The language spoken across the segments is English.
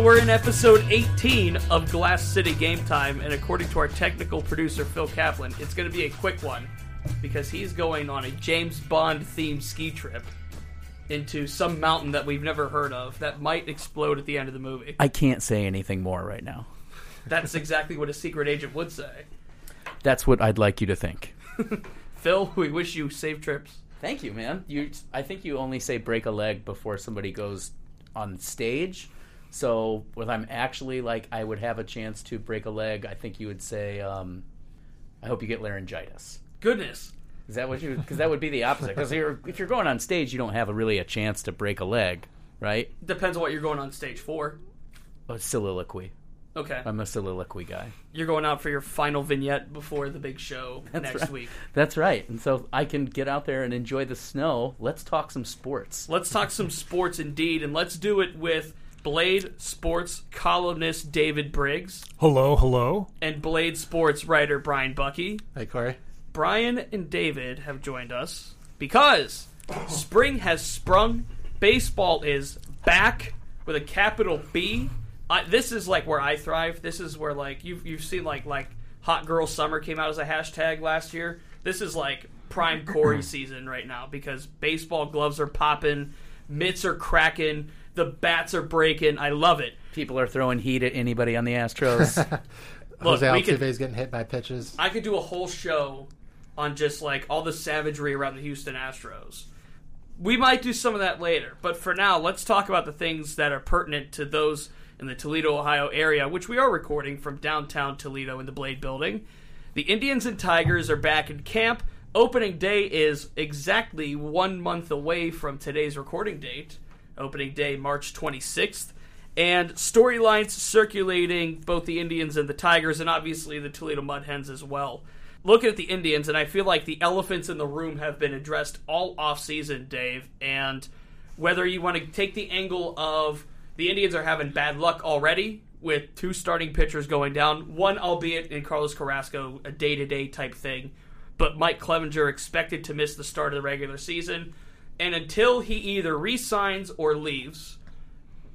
So we're in episode 18 of Glass City Game Time, and according to our technical producer Phil Kaplan, it's going to be a quick one because he's going on a James Bond themed ski trip into some mountain that we've never heard of that might explode at the end of the movie. I can't say anything more right now. That's exactly what a secret agent would say. That's what I'd like you to think. Phil, we wish you safe trips. Thank you, man. You, I think you only say break a leg before somebody goes on stage. So if I'm actually like I would have a chance to break a leg, I think you would say, um, "I hope you get laryngitis." Goodness. Is that what you? Because that would be the opposite. Because if you're going on stage, you don't have a, really a chance to break a leg, right? Depends on what you're going on stage for. A soliloquy. Okay. I'm a soliloquy guy. You're going out for your final vignette before the big show next right. week. That's right. And so I can get out there and enjoy the snow. Let's talk some sports. Let's talk some sports indeed, and let's do it with Blade Sports columnist David Briggs Hello, hello. and Blade Sports writer Brian Bucky. Hey, Corey. Brian and David have joined us because spring has sprung. Baseball is back with a capital B. I, this is like where I thrive. This is where like you've you've seen like like hot girl summer came out as a hashtag last year. This is like prime Corey season right now because baseball gloves are popping, mitts are cracking, the bats are breaking. I love it. People are throwing heat at anybody on the Astros. Look, Jose we could- Altuve's getting hit by pitches. I could do a whole show on just like all the savagery around the Houston Astros. We might do some of that later, but for now, let's talk about the things that are pertinent to those in the Toledo, Ohio area, which we are recording from downtown Toledo in the Blade Building. The Indians and Tigers are back in camp. Opening day is exactly one month away from today's recording date. Opening day, March 26th. And storylines circulating both the Indians and the Tigers, and obviously the Toledo Mud Hens as well. Looking at the Indians, and I feel like the elephants in the room have been addressed all offseason, Dave. And whether you want to take the angle of the Indians are having bad luck already with two starting pitchers going down, one albeit in Carlos Carrasco, a day to day type thing, but Mike Clevinger expected to miss the start of the regular season. And until he either resigns or leaves,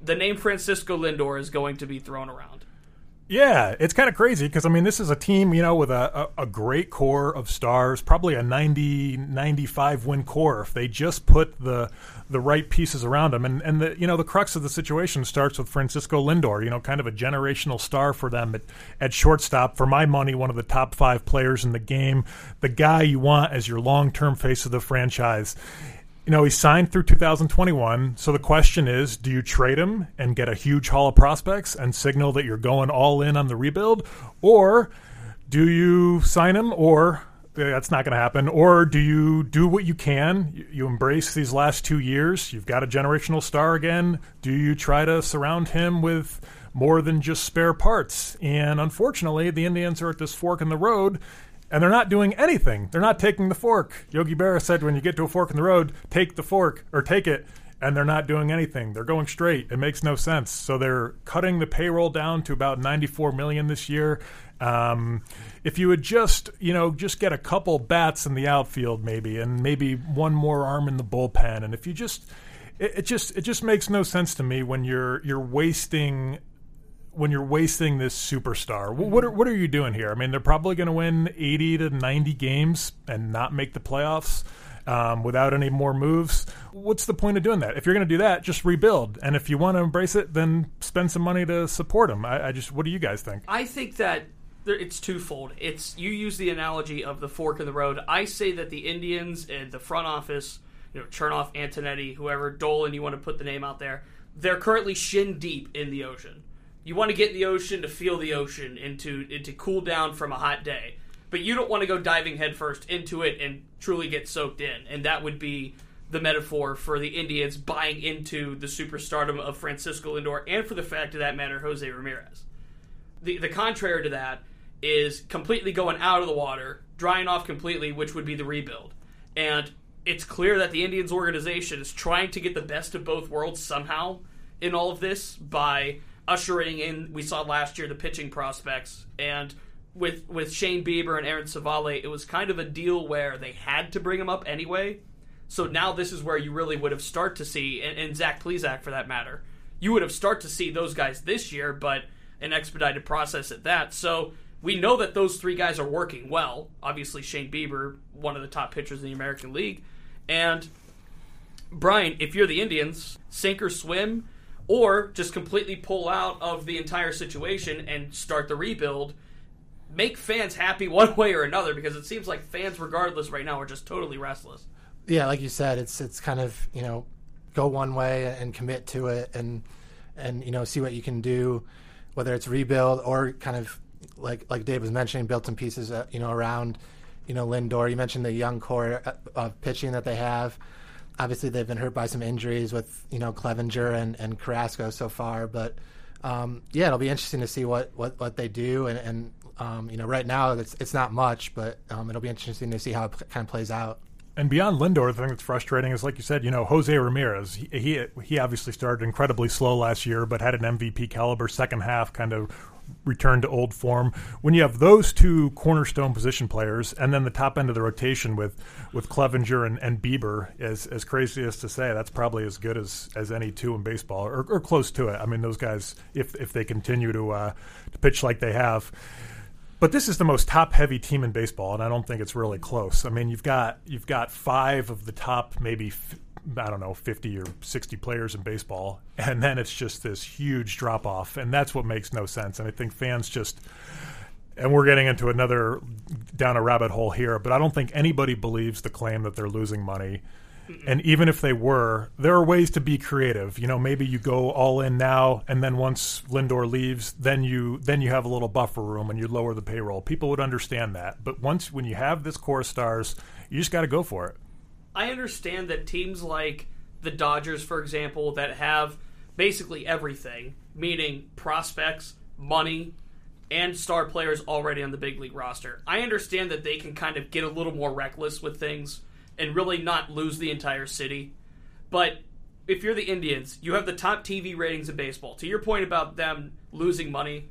the name Francisco Lindor is going to be thrown around. Yeah, it's kind of crazy because I mean, this is a team, you know, with a, a, a great core of stars, probably a 90, 95 win core if they just put the the right pieces around them. And and the you know the crux of the situation starts with Francisco Lindor, you know, kind of a generational star for them at, at shortstop. For my money, one of the top five players in the game, the guy you want as your long term face of the franchise you know, he signed through 2021. So the question is, do you trade him and get a huge haul of prospects and signal that you're going all in on the rebuild? Or do you sign him or that's not going to happen. Or do you do what you can? You embrace these last two years. You've got a generational star again. Do you try to surround him with more than just spare parts? And unfortunately, the Indians are at this fork in the road and they're not doing anything. They're not taking the fork. Yogi Berra said, when you get to a fork in the road, take the fork or take it. And they're not doing anything. They're going straight. It makes no sense. So they're cutting the payroll down to about 94 million this year. Um, if you would just, you know, just get a couple bats in the outfield, maybe, and maybe one more arm in the bullpen, and if you just, it, it just, it just makes no sense to me when you're you're wasting when you're wasting this superstar. What are, what are you doing here? I mean, they're probably going to win 80 to 90 games and not make the playoffs um, without any more moves. What's the point of doing that? If you're going to do that, just rebuild. And if you want to embrace it, then spend some money to support them. I, I just, what do you guys think? I think that there, it's twofold. It's you use the analogy of the fork in the road. I say that the Indians and the front office, you know, Chernoff, Antonetti, whoever Dolan, you want to put the name out there, they're currently shin deep in the ocean. You want to get in the ocean to feel the ocean and to, and to cool down from a hot day, but you don't want to go diving headfirst into it and truly get soaked in. And that would be the metaphor for the Indians buying into the superstardom of Francisco Lindor, and for the fact of that matter, Jose Ramirez the the contrary to that is completely going out of the water, drying off completely, which would be the rebuild. And it's clear that the Indians organization is trying to get the best of both worlds somehow in all of this by ushering in we saw last year the pitching prospects and with with Shane Bieber and Aaron Civale, it was kind of a deal where they had to bring him up anyway. So now this is where you really would have start to see, and, and Zach Plesac for that matter, you would have start to see those guys this year, but an expedited process at that. So we know that those three guys are working well. Obviously, Shane Bieber, one of the top pitchers in the American League, and Brian, if you're the Indians, sink or swim, or just completely pull out of the entire situation and start the rebuild. Make fans happy one way or another because it seems like fans, regardless, right now are just totally restless. Yeah, like you said, it's it's kind of you know go one way and commit to it and and you know see what you can do, whether it's rebuild or kind of like like Dave was mentioning, build some pieces uh, you know around you know Lindor. You mentioned the young core uh, of pitching that they have obviously they've been hurt by some injuries with you know Clevinger and, and Carrasco so far, but um, yeah, it'll be interesting to see what, what, what they do. And, and um, you know, right now it's it's not much, but um, it'll be interesting to see how it kind of plays out. And beyond Lindor, the thing that's frustrating is, like you said, you know, Jose Ramirez. He, he he obviously started incredibly slow last year, but had an MVP caliber second half, kind of return to old form. When you have those two cornerstone position players, and then the top end of the rotation with with Clevinger and, and Bieber, as as crazy as to say, that's probably as good as, as any two in baseball, or, or close to it. I mean, those guys, if if they continue to uh, to pitch like they have. But this is the most top-heavy team in baseball, and I don't think it's really close. I mean, you've got you've got five of the top maybe I don't know, 50 or 60 players in baseball. And then it's just this huge drop off. And that's what makes no sense. And I think fans just, and we're getting into another down a rabbit hole here, but I don't think anybody believes the claim that they're losing money. And even if they were, there are ways to be creative. You know, maybe you go all in now, and then once Lindor leaves, then you then you have a little buffer room and you lower the payroll. People would understand that. But once when you have this core stars, you just got to go for it. I understand that teams like the Dodgers, for example, that have basically everything, meaning prospects, money, and star players already on the big league roster. I understand that they can kind of get a little more reckless with things and really not lose the entire city. But if you're the Indians, you have the top TV ratings in baseball. To your point about them losing money,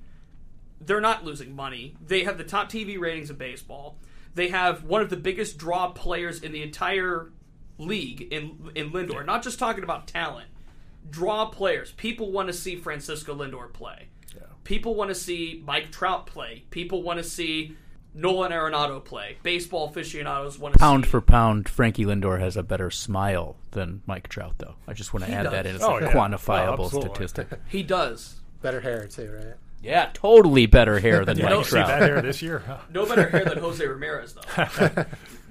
they're not losing money. They have the top TV ratings in baseball. They have one of the biggest draw players in the entire league in in Lindor. Not just talking about talent. Draw players. People want to see Francisco Lindor play. Yeah. People want to see Mike Trout play. People want to see Nolan Arenado play. Baseball aficionados want to pound see. for pound. Frankie Lindor has a better smile than Mike Trout, though. I just want to He add does. that in as Oh, a yeah. quantifiable Oh, statistic. He does. Better hair too, right? Yeah, totally better hair than You Mike don't see that Trout. this year. Huh? No better hair than Jose Ramirez though.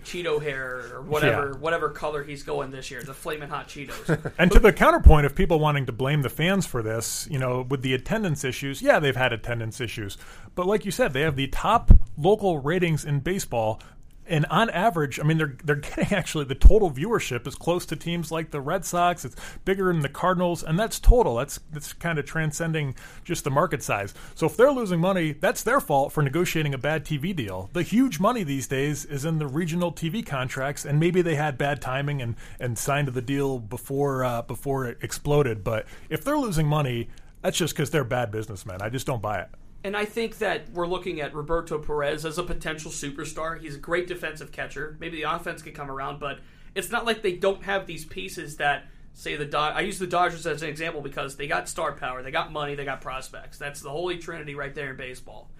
Cheeto hair or whatever Yeah. whatever color he's going this year. The flaming hot Cheetos. And to the counterpoint of people wanting to blame the fans for this, you know, with the attendance issues, yeah, they've had attendance issues. But like you said, they have the top local ratings in baseball. And on average, I mean, they're they're getting actually the total viewership is close to teams like the Red Sox. It's bigger than the Cardinals, and that's total. That's that's kind of transcending just the market size. So if they're losing money, that's their fault for negotiating a bad TV deal. The huge money these days is in the regional TV contracts, and maybe they had bad timing and and signed the deal before uh, before it exploded. But if they're losing money, that's just because they're bad businessmen. I just don't buy it. And I think that we're looking at Roberto Perez as a potential superstar. He's a great defensive catcher. Maybe the offense could come around, but it's not like they don't have these pieces that say the Dod- I use the Dodgers as an example because they got star power, they got money, they got prospects. That's the holy trinity right there in baseball.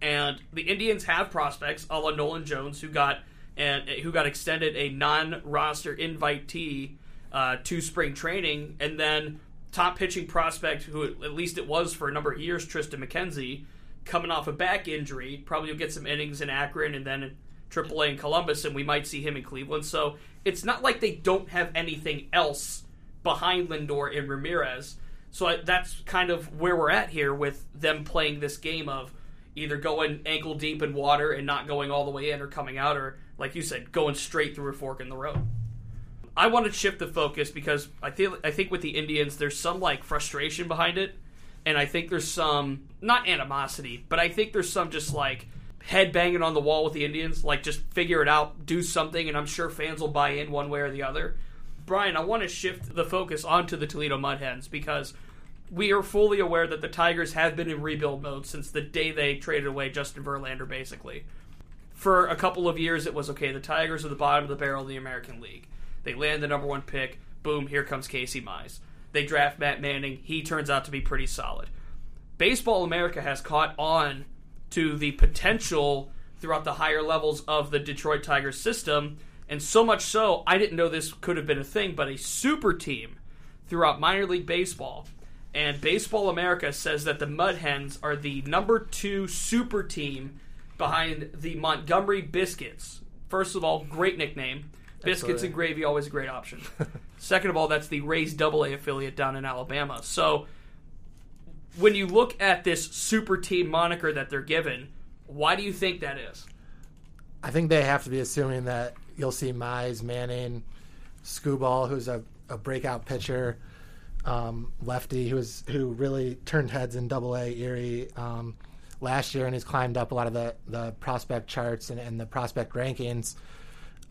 And the Indians have prospects, a la Nolan Jones, who got and who got extended a non-roster invitee uh, to spring training, and then top pitching prospect, who at least it was for a number of years, Tristan McKenzie, coming off a back injury. Probably will get some innings in Akron and then AAA in Columbus, and we might see him in Cleveland. So it's not like they don't have anything else behind Lindor and Ramirez. So that's kind of where we're at here with them playing this game of either going ankle deep in water and not going all the way in or coming out, or like you said, going straight through a fork in the road. I want to shift the focus because I feel I think with the Indians there's some like frustration behind it, and I think there's some not animosity, but I think there's some just like head banging on the wall with the Indians, like just figure it out, do something, and I'm sure fans will buy in one way or the other. Brian, I want to shift the focus onto the Toledo Mud Hens because we are fully aware that the Tigers have been in rebuild mode since the day they traded away Justin Verlander, basically. For a couple of years, it was okay, the Tigers are the bottom of the barrel of the American League. They land the number one pick. Boom, here comes Casey Mize. They draft Matt Manning. He turns out to be pretty solid. Baseball America has caught on to the potential throughout the higher levels of the Detroit Tigers system, and so much so, I didn't know this could have been a thing, but a super team throughout minor league baseball. And Baseball America says that the Mud Hens are the number two super team behind the Montgomery Biscuits. First of all, great nickname. Biscuits Absolutely. and gravy, always a great option. Second of all, that's the Rays Double A affiliate down in Alabama. So when you look at this super team moniker that they're given, why do you think that is? I think they have to be assuming that you'll see Mize, Manning, Skubal, who's a, a breakout pitcher, um, lefty, who was who really turned heads in Double A Erie um, last year, and he's climbed up a lot of the, the prospect charts and, and the prospect rankings.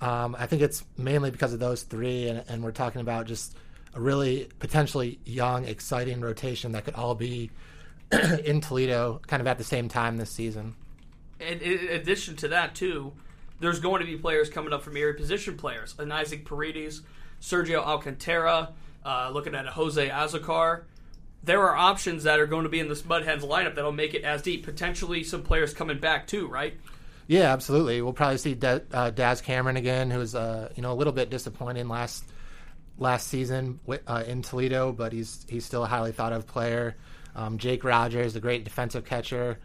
Um, I think it's mainly because of those three, and, and we're talking about just a really potentially young, exciting rotation that could all be in Toledo kind of at the same time this season. And in addition to that, too, there's going to be players coming up from Erie position players. An Isaac Paredes, Sergio Alcantara, uh, looking at a Jose Azocar. There are options that are going to be in this Mud Hens lineup that'll make it as deep. Potentially some players coming back, too, right? Yeah, absolutely. We'll probably see Da- uh, Daz Cameron again, who was uh, you know a little bit disappointing last last season uh, in Toledo, but he's he's still a highly thought of player. Um, Jake Rogers, the great defensive catcher,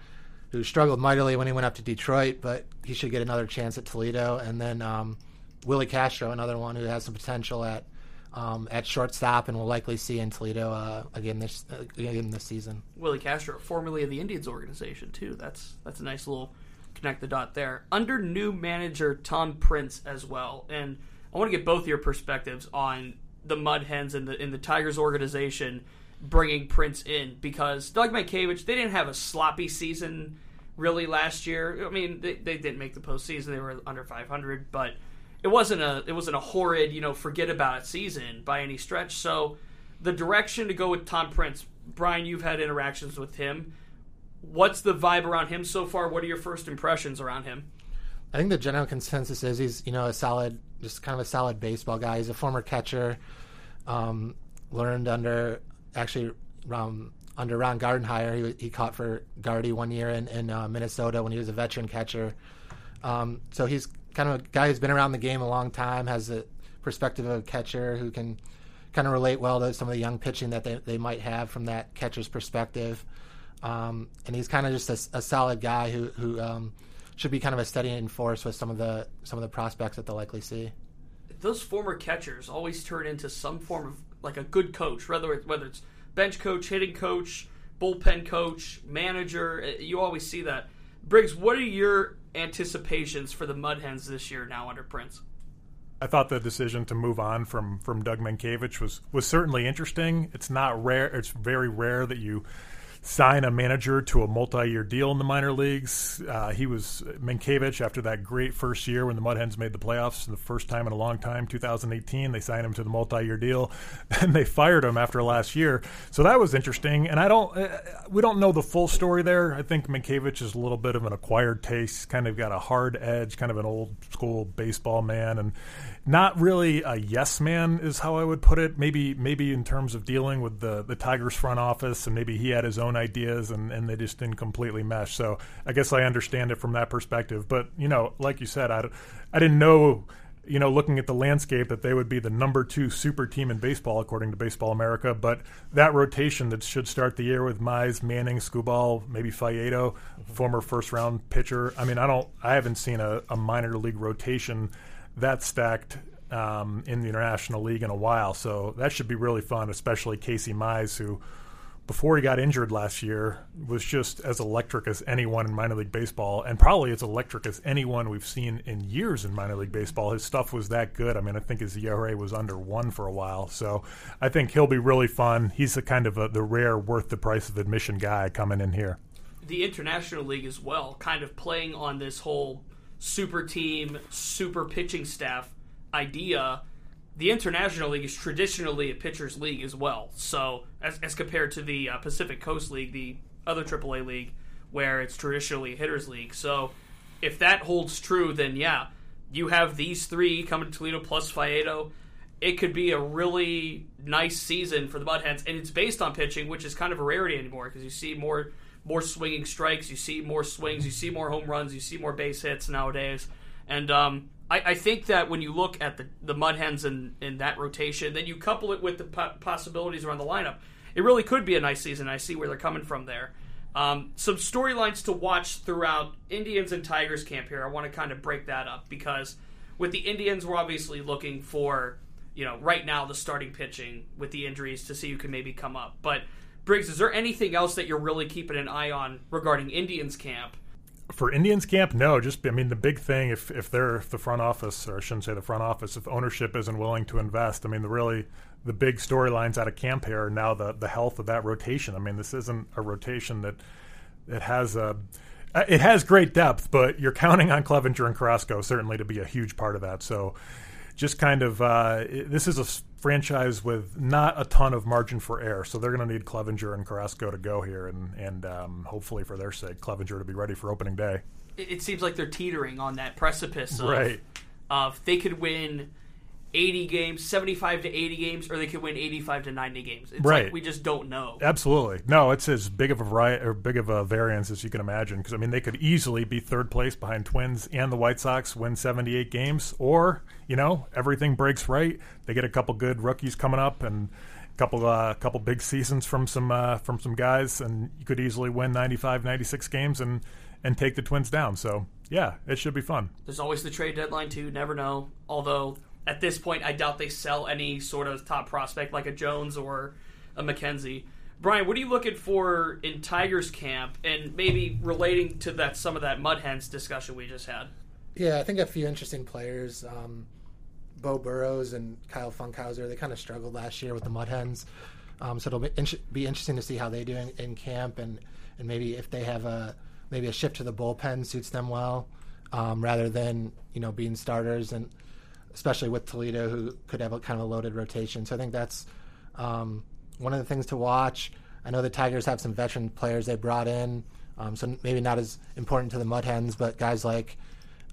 who struggled mightily when he went up to Detroit, but he should get another chance at Toledo. And then um, Willi Castro, another one who has some potential at um, at shortstop, and we'll likely see in Toledo uh, again this uh, again this season. Willi Castro, formerly of the Indians organization, too. That's that's a nice little connect the dot there. Under new manager Tom Prince as well, and I want to get both your perspectives on the Mud Hens and the in the Tigers organization bringing Prince in because Doug Mientkiewicz they didn't have a sloppy season really last year. I mean they, they didn't make the postseason; they were under 500, but it wasn't a it wasn't a horrid you know forget about it season by any stretch. So the direction to go with Tom Prince, Brian, you've had interactions with him. What's the vibe around him so far? What are your first impressions around him? I think the general consensus is he's you know a solid, just kind of a solid baseball guy. He's a former catcher, um, learned under actually um, under Ron Gardenhire. He, he caught for Gardy one year in, in uh, Minnesota when he was a veteran catcher. Um, so he's kind of a guy who's been around the game a long time, has a perspective of a catcher who can kind of relate well to some of the young pitching that they, they might have from that catcher's perspective. Um, and he's kind of just a, a solid guy who, who um, should be kind of a steadying force with some of the some of the prospects that they'll likely see. Those former catchers always turn into some form of like a good coach, whether it's, whether it's bench coach, hitting coach, bullpen coach, manager. eh, You always see that. Briggs, what are your anticipations for the Mud Hens this year now under Prince? I thought the decision to move on from from Doug Mientkiewicz was was certainly interesting. It's not rare. It's very rare that you sign a manager to a multi-year deal in the minor leagues. Uh, he was Mientkiewicz after that great first year when the Mud Hens made the playoffs, the first time in a long time, 2018. They signed him to the multi-year deal, and they fired him after last year. So that was interesting. And I don't, uh, we don't know the full story there. I think Mientkiewicz is a little bit of an acquired taste, kind of got a hard edge, kind of an old school baseball man, and not really a yes man is how I would put it. Maybe maybe in terms of dealing with the the Tigers front office, and maybe he had his own ideas, and and they just didn't completely mesh. So I guess I understand it from that perspective. But you know, like you said, I I didn't know. You know, looking at the landscape, that they would be the number two super team in baseball, according to Baseball America. But that rotation that should start the year with Mize, Manning, Skubal, maybe Faedo, former first round pitcher. I mean, I don't, I haven't seen a, a minor league rotation that stacked um, in the International League in a while. So that should be really fun, especially Casey Mize, who before he got injured last year was just as electric as anyone in minor league baseball, and probably as electric as anyone we've seen in years in minor league baseball. His stuff was that good. I mean, I think his ERA was under one for a while. So I think he'll be really fun. He's the kind of a, the rare, worth the price of admission guy coming in here. the International League as well, kind of playing on this whole super team, super pitching staff idea. The International League is traditionally a pitcher's league as well. So, as, as compared to the uh, Pacific Coast League, the other AAA league, where it's traditionally a hitter's league. So, if that holds true, then yeah, you have these three coming to Toledo plus Faedo. it could be a really nice season for the Mud Hens, and it's based on pitching, which is kind of a rarity anymore because you see more more swinging strikes, you see more swings, you see more home runs, you see more base hits nowadays, and um, I, I, think that when you look at the the Mud Hens in, in that rotation, then you couple it with the po- possibilities around the lineup, it really could be a nice season. I see where they're coming from there. Um, some storylines to watch throughout Indians and Tigers camp here. I want to kind of break that up because with the Indians, we're obviously looking for you know, right now the starting pitching with the injuries to see who can maybe come up. But Briggs, is there anything else that you're really keeping an eye on regarding Indians camp? For Indians camp, no. Just I mean, the big thing if if they're if the front office, or I shouldn't say the front office, if ownership isn't willing to invest, I mean, the really the big storylines out of camp here are now the the health of that rotation. I mean, this isn't a rotation that it has a it has great depth, but you're counting on Clevinger and Carrasco certainly to be a huge part of that. So just kind of uh, this is a franchise with not a ton of margin for error, so they're going to need Clevinger and Carrasco to go here, and and um, hopefully for their sake, Clevinger to be ready for opening day. It, seems like they're teetering on that precipice of, right. of they could win 80 games, 75 to 80 games, or they could win 85 to 90 games. It's right. Like we just don't know. Absolutely. No, it's as big of a variety or big of a variance as you can imagine. Because I mean, they could easily be third place behind Twins and the White Sox, win 78 games, or you know, everything breaks right. They get a couple good rookies coming up and a couple uh, couple big seasons from some uh, from some guys, and you could easily win 95, 96 games and and take the Twins down. So yeah, it should be fun. There's always the trade deadline too. Never know. Although at this point, I doubt they sell any sort of top prospect like a Jones or a McKenzie. Brian, what are you looking for in Tigers camp, and maybe relating to that some of that Mud Hens discussion we just had? Yeah, I think a few interesting players. Um, Beau Burrows and Kyle Funkhouser, they kind of struggled last year with the Mud Hens. Um, so it'll be, in- be, interesting to see how they do in, in, camp, and, and maybe if they have a maybe a shift to the bullpen suits them well, um, rather than you know being starters and especially with Toledo, who could have a kind of a loaded rotation. So I think that's um, one of the things to watch. I know the Tigers have some veteran players they brought in, um, so maybe not as important to the Mud Hens, but guys like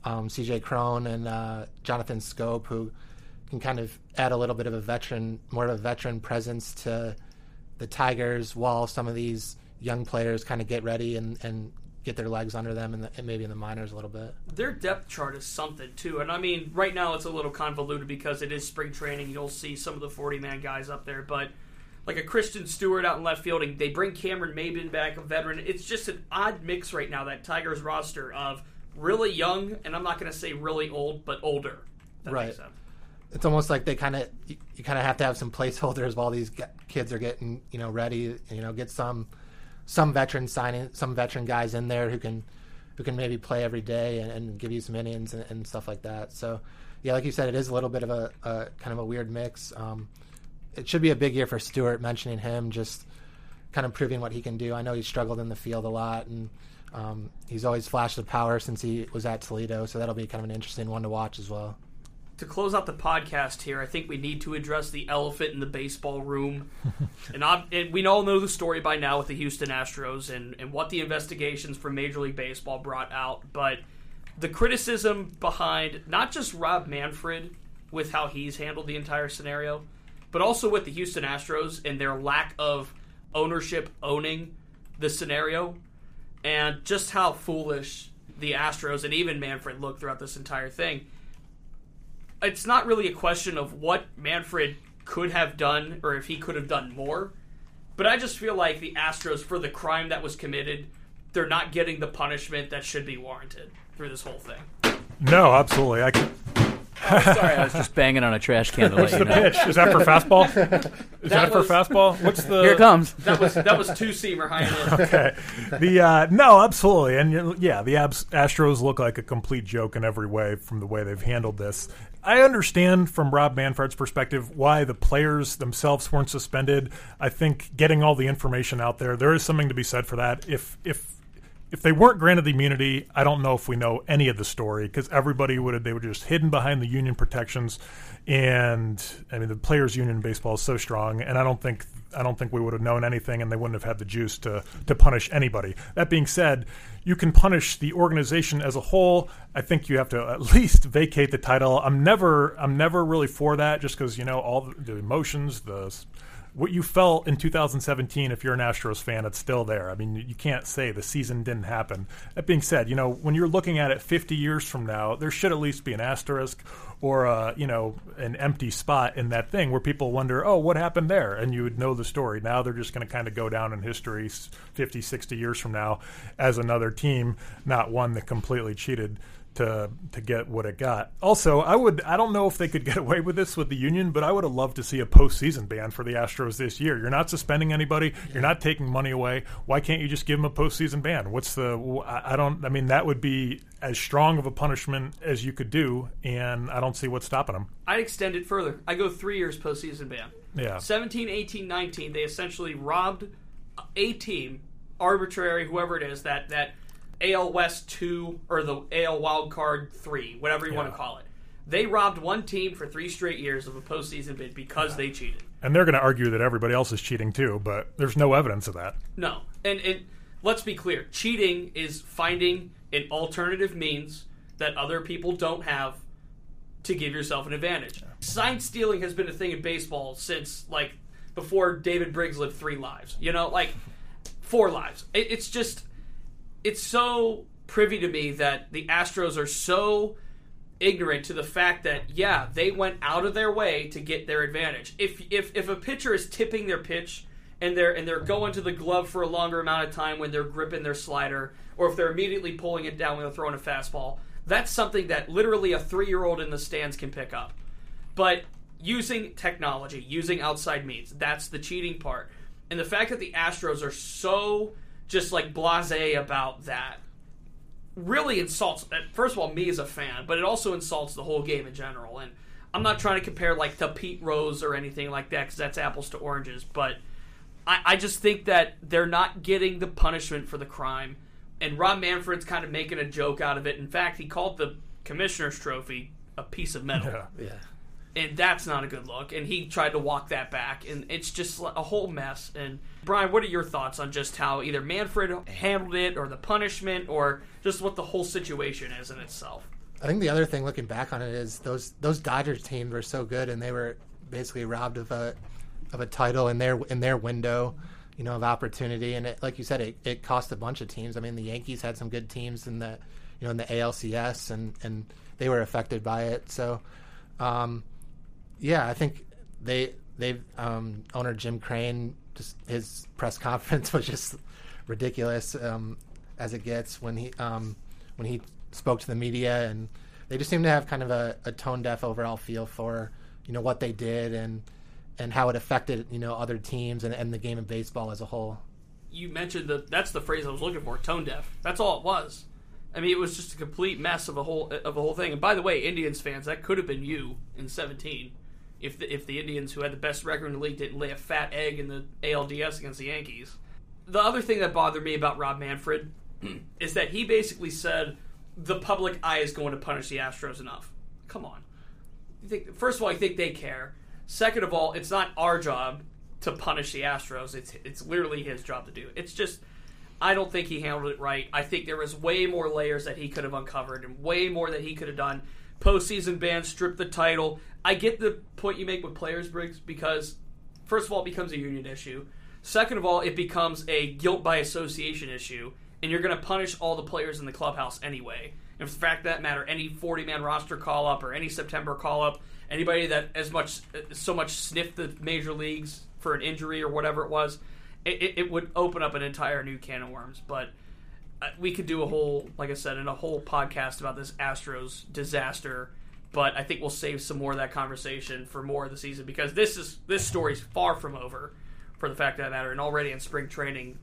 um, C.J. Cron and uh, Jonathan Schoop, who can kind of add a little bit of a veteran, more of a veteran presence to the Tigers, while some of these young players kind of get ready and, and get their legs under them and, the, and, maybe in the minors a little bit. Their depth chart is something too, and I mean, right now it's a little convoluted because it is spring training. You'll see some of the forty-man guys up there, but like a Christin Stewart out in left fielding, they bring Cameron Maybin back, a veteran. It's just an odd mix right now that Tigers roster of really young, and I'm not going to say really old, but older. right. It's almost like they kind of you, you kind of have to have some placeholders while these kids are getting you know ready. You know, get some some veteran signing, some veteran guys in there who can who can maybe play every day and, and give you some innings and, and, stuff like that. So, yeah, like you said, it is a little bit of a, a kind of a weird mix. Um, it should be a big year for Stewart. Mentioning him, just kind of proving what he can do. I know he struggled in the field a lot, and um, he's always flashed the power since he was at Toledo. So that'll be kind of an interesting one to watch as well to close out the podcast here, I think we need to address the elephant in the baseball room. and, and, we all know the story by now with the Houston Astros and, and what the investigations from Major League Baseball brought out. But the criticism behind not just Rob Manfred with how he's handled the entire scenario, but also with the Houston Astros and their lack of ownership owning the scenario, and just how foolish the Astros and even Manfred looked throughout this entire thing it's not really a question of what Manfred could have done or if he could have done more. But I just feel like the Astros, for the crime that was committed, they're not getting the punishment that should be warranted through this whole thing. No, absolutely. I can. Oh, sorry, I was just banging on a trash can to What's let the you know. pitch? Is that for fastball? Is that, That for fastball? What's the? Here it comes. That was that was two seamer high end. okay. The uh, no, absolutely, and yeah, the Abs- Astros look like a complete joke in every way from the way they've handled this. I understand from Rob Manfred's perspective why the players themselves weren't suspended. I think getting all the information out there, there is something to be said for that. If if if they weren't granted the immunity, I don't know if we know any of the story because everybody would have they were just hidden behind the union protections, and I mean the players' union in baseball is so strong, and I don't think I don't think we would have known anything, and they wouldn't have had the juice to to punish anybody. That being said, you can punish the organization as a whole. I think you have to at least vacate the title. I'm never I'm never really for that, just because you know all the, the emotions, the what you felt in 2017, if you're an Astros fan, it's still there. I mean, you can't say the season didn't happen. That being said, you know, when you're looking at it 50 years from now, there should at least be an asterisk or, a, you know, an empty spot in that thing where people wonder, oh, what happened there? And you would know the story. Now they're just going to kind of go down in history 50, 60 years from now as another team, not one that completely cheated to to get what it got. Also, I would I don't know if they could get away with this with the union, but I would have loved to see a postseason ban for the Astros this year. You're not suspending anybody. You're not taking money away. Why can't you just give them a postseason ban? What's the I don't I mean that would be as strong of a punishment as you could do, and I don't see what's stopping them. I'd extend it further. I go three years postseason ban. Yeah. 17, 18, 19, they essentially robbed a team, arbitrary, whoever it is, that that AL West two or the AL Wild Card three, whatever you want to call it. They robbed one team for three straight years of a postseason bid because yeah. they cheated. And they're going to argue that everybody else is cheating too, but there's no evidence of that. No, and and let's be clear: cheating is finding an alternative means that other people don't have to give yourself an advantage. Yeah. Sign stealing has been a thing in baseball since like before David Briggs lived three lives. You know, like four lives. It, it's just it's so privy to me that the Astros are so ignorant to the fact that yeah, they went out of their way to get their advantage. If if if a pitcher is tipping their pitch and they're and they're going to the glove for a longer amount of time when they're gripping their slider, or if they're immediately pulling it down when they're throwing a fastball, that's something that literally a three year old in the stands can pick up. But using technology, using outside means, that's the cheating part. And the fact that the Astros are so just like blase about that really insults uh, first of all me as a fan but it also insults the whole game in general. And i'm not trying to compare like to pete rose or anything like that because that's apples to oranges but I, I just think that they're not getting the punishment for the crime. And rob manfred's kind of making a joke out of it. In fact he called the commissioner's trophy a piece of metal. Yeah, yeah and that's not a good look. And he tried to walk that back, and it's just a whole mess. And Brian, what are your thoughts on just how either Manfred handled it, or the punishment, or just what the whole situation is in itself? I think the other thing, looking back on it, is those those Dodgers teams were so good, and they were basically robbed of a of a title in their in their window, you know, of opportunity. And it, like you said, it, it cost a bunch of teams. I mean, the Yankees had some good teams in the you know in the ALCS, and and they were affected by it. So. Um, yeah, I think they they um, owner Jim Crane just his press conference was just ridiculous um, as it gets when he um, when he spoke to the media and they just seem to have kind of a, a tone deaf overall feel for you know what they did and and how it affected you know other teams and, and the game of baseball as a whole. You mentioned that that's the phrase I was looking for tone deaf. That's all it was. I mean, it was just a complete mess of a whole of a whole thing. And by the way, Indians fans, that could have been you in seventeen if the, if the Indians, who had the best record in the league, didn't lay a fat egg in the ALDS against the Yankees. The other thing that bothered me about Rob Manfred is that he basically said the public eye is going to punish the Astros enough. Come on. Think, first of all, I think they care. Second of all, it's not our job to punish the Astros. It's it's literally his job to do. It's just I don't think he handled it right. I think there was way more layers that he could have uncovered and way more that he could have done postseason ban, strip the title. I get the point you make with players, Briggs, because first of all, it becomes a union issue. Second of all, it becomes a guilt by association issue, and you're going to punish all the players in the clubhouse anyway. And for the fact that matter, any 40 man roster call up or any September call up, anybody that as much so much sniffed the major leagues for an injury or whatever it was, it, it would open up an entire new can of worms. But we could do a whole, like I said, in a whole podcast about this Astros disaster. But I think we'll save some more of that conversation for more of the season because this is this story's far from over. For the fact that matter, and already in spring training,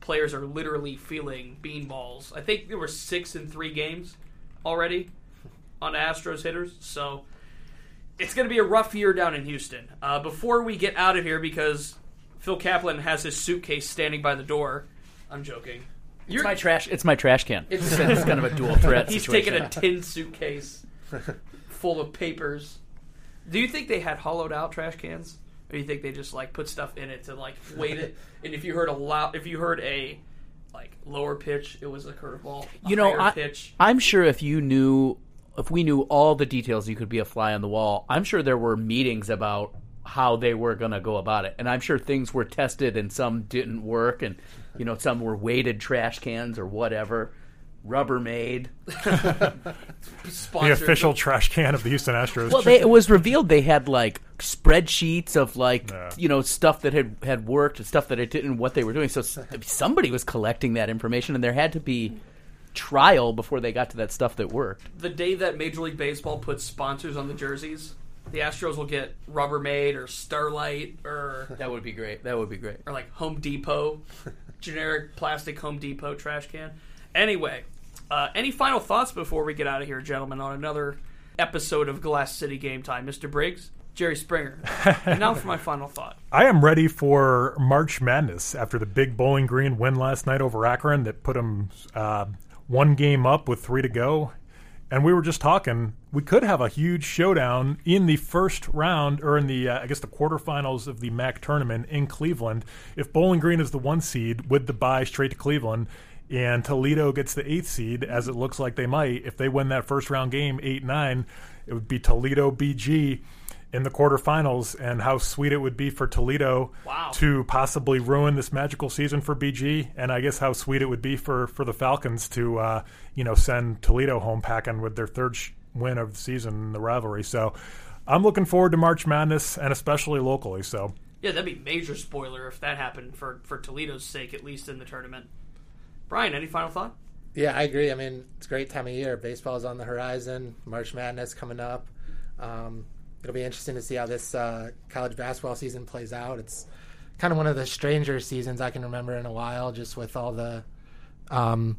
players are literally feeling beanballs. I think there were six in three games already on Astros hitters, so it's going to be a rough year down in Houston. Uh, before we get out of here, because Phil Kaplan has his suitcase standing by the door. I'm joking. It's my trash. It's my trash can. It's, it's kind of a dual threat. He's situation. taking a tin suitcase full of papers. Do you think they had hollowed out trash cans, or do you think they just like put stuff in it to like weight it? And if you heard a loud, if you heard a like lower pitch, it was a curveball. A You know, I, pitch. I'm sure if you knew, if we knew all the details, you could be a fly on the wall. I'm sure there were meetings about how they were going to go about it, and I'm sure things were tested and some didn't work, and you know some were weighted trash cans or whatever, Rubbermaid. The official trash can of the Houston Astros. Well, they, it was revealed they had like spreadsheets of like Yeah. you know stuff that had had worked and stuff that it didn't, what they were doing. So somebody was collecting that information, and there had to be trial before they got to that stuff that worked. the day that Major League Baseball puts sponsors on the jerseys, the Astros will get Rubbermaid or Starlight or That would be great. That would be great. or like Home Depot, generic plastic Home Depot trash can. Anyway, uh, any final thoughts before we get out of here, gentlemen, on another episode of Glass City Game Time? Mr. Briggs, Jerry Springer. and now for my final thought. I am ready for March Madness after the big Bowling Green win last night over Akron that put them uh, one game up with three to go. And we were just talking, we could have a huge showdown in the first round or in the, uh, I guess, the quarterfinals of the MAC tournament in Cleveland. If Bowling Green is the one seed with the bye straight to Cleveland, and Toledo gets the eighth seed, as it looks like they might, if they win that first round game, 8 9, it would be Toledo BG in the quarterfinals, and how sweet it would be for Toledo Wow. to possibly ruin this magical season for BG, and I guess how sweet it would be for for the Falcons to uh, you know send Toledo home packing with their third sh- win of the season in the rivalry. So I'm looking forward to March Madness, and especially locally. So Yeah, that'd be major spoiler if that happened for, for Toledo's sake, at least in the tournament. Brian, any final thought? Yeah, I agree. I mean, it's a great time of year. Baseball's on the horizon. March Madness coming up. Um, it'll be interesting to see how this uh, college basketball season plays out. It's kind of one of the stranger seasons I can remember in a while, just with all the um,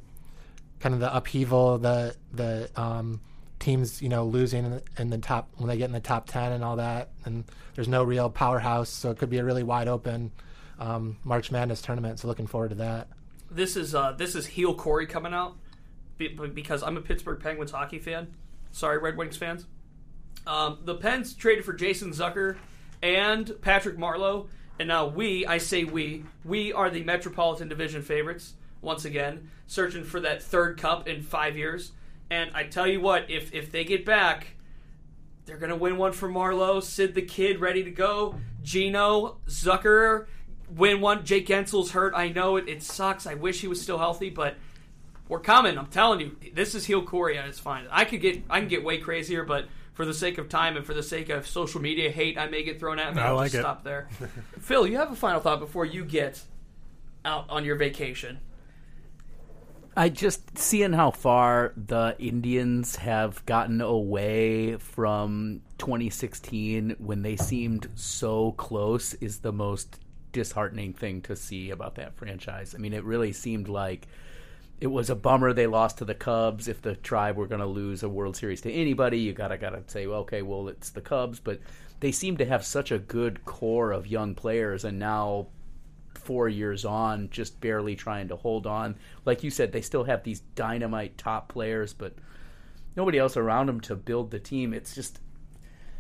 kind of the upheaval, the the um, teams you know losing in the, top when they get in the top ten and all that, and there's no real powerhouse, so it could be a really wide open um, March Madness tournament. So looking forward to that. This is uh, this is heel Corey coming out because I'm a Pittsburgh Penguins hockey fan. Sorry, Red Wings fans. Um, the Pens traded for Jason Zucker and Patrick Marleau, and now we, I say we, we are the Metropolitan Division favorites once again, searching for that third cup in five years. And I tell you what, if if they get back, they're gonna win one for Marleau, Sid the Kid ready to go, Geno Zucker win one. Jake Guentzel's hurt. I know it. It sucks. I wish he was still healthy, but we're coming. I'm telling you, this is heel Corey at its finest. I could get I can get way crazier, but for the sake of time and for the sake of social media hate, I may get thrown at me. I I'll like just it. stop there. Phil, you have a final thought before you get out on your vacation. I just seeing how far the Indians have gotten away from 2016 when they seemed so close is the most disheartening thing to see about that franchise. I mean, it really seemed like it was a bummer they lost to the Cubs. If the Tribe were going to lose a World Series to anybody, you gotta gotta say, well, okay, well, it's the Cubs. But they seem to have such a good core of young players, and now four years on, just barely trying to hold on. Like you said, they still have these dynamite top players, but nobody else around them to build the team. It's just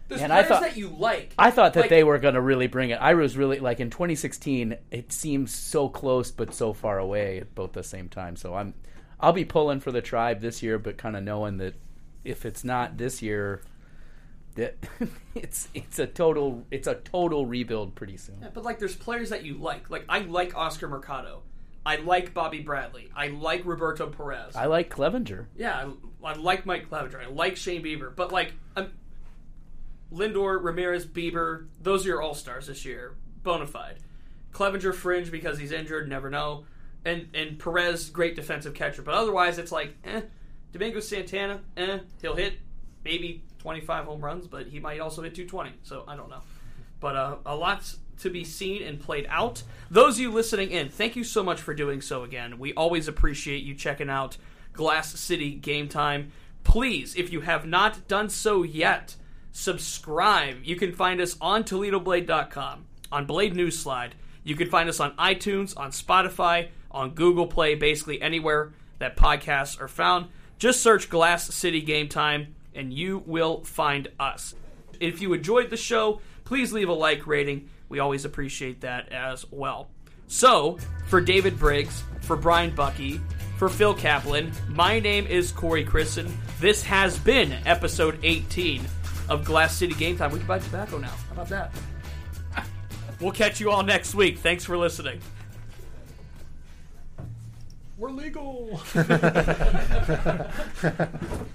There's And I thought- that you like. I thought that Like- they were going to really bring it. I was really like in 2016. It seems so close, but so far away at both the same time. So I'm, I'll be pulling for the tribe this year, but kind of knowing that if it's not this year, that it's it's a total it's a total rebuild pretty soon. Yeah, but like, there's players that you like. Like, I like Oscar Mercado. I like Bobby Bradley. I like Roberto Perez. I like Clevinger. yeah, I, I like Mike Clevinger. I like Shane Bieber. But like, um, Lindor, Ramirez, Bieber, those are your all stars this year, bona fide. Clevinger fringe because he's injured, never know. And and Perez, great defensive catcher. But otherwise, it's like, eh. Domingo Santana, eh. He'll hit maybe 25 home runs, but he might also hit 220. So I don't know. But uh, a lot's to be seen and played out. Those of you listening in, thank you so much for doing so again. We always appreciate you checking out Glass City Game Time. Please, if you have not done so yet, subscribe. You can find us on ToledoBlade.com, on Blade News Slide. You can find us on iTunes, on Spotify, on Google Play, basically anywhere that podcasts are found. Just search Glass City Game Time and you will find us. If you enjoyed the show, please leave a like rating. We always appreciate that as well. So, for David Briggs, for Brian Bucky, for Phil Kaplan, my name is Corey Christen. This has been episode 18 of Glass City Game Time. We can buy tobacco now. How about that? We'll catch you all next week. Thanks for listening. We're legal.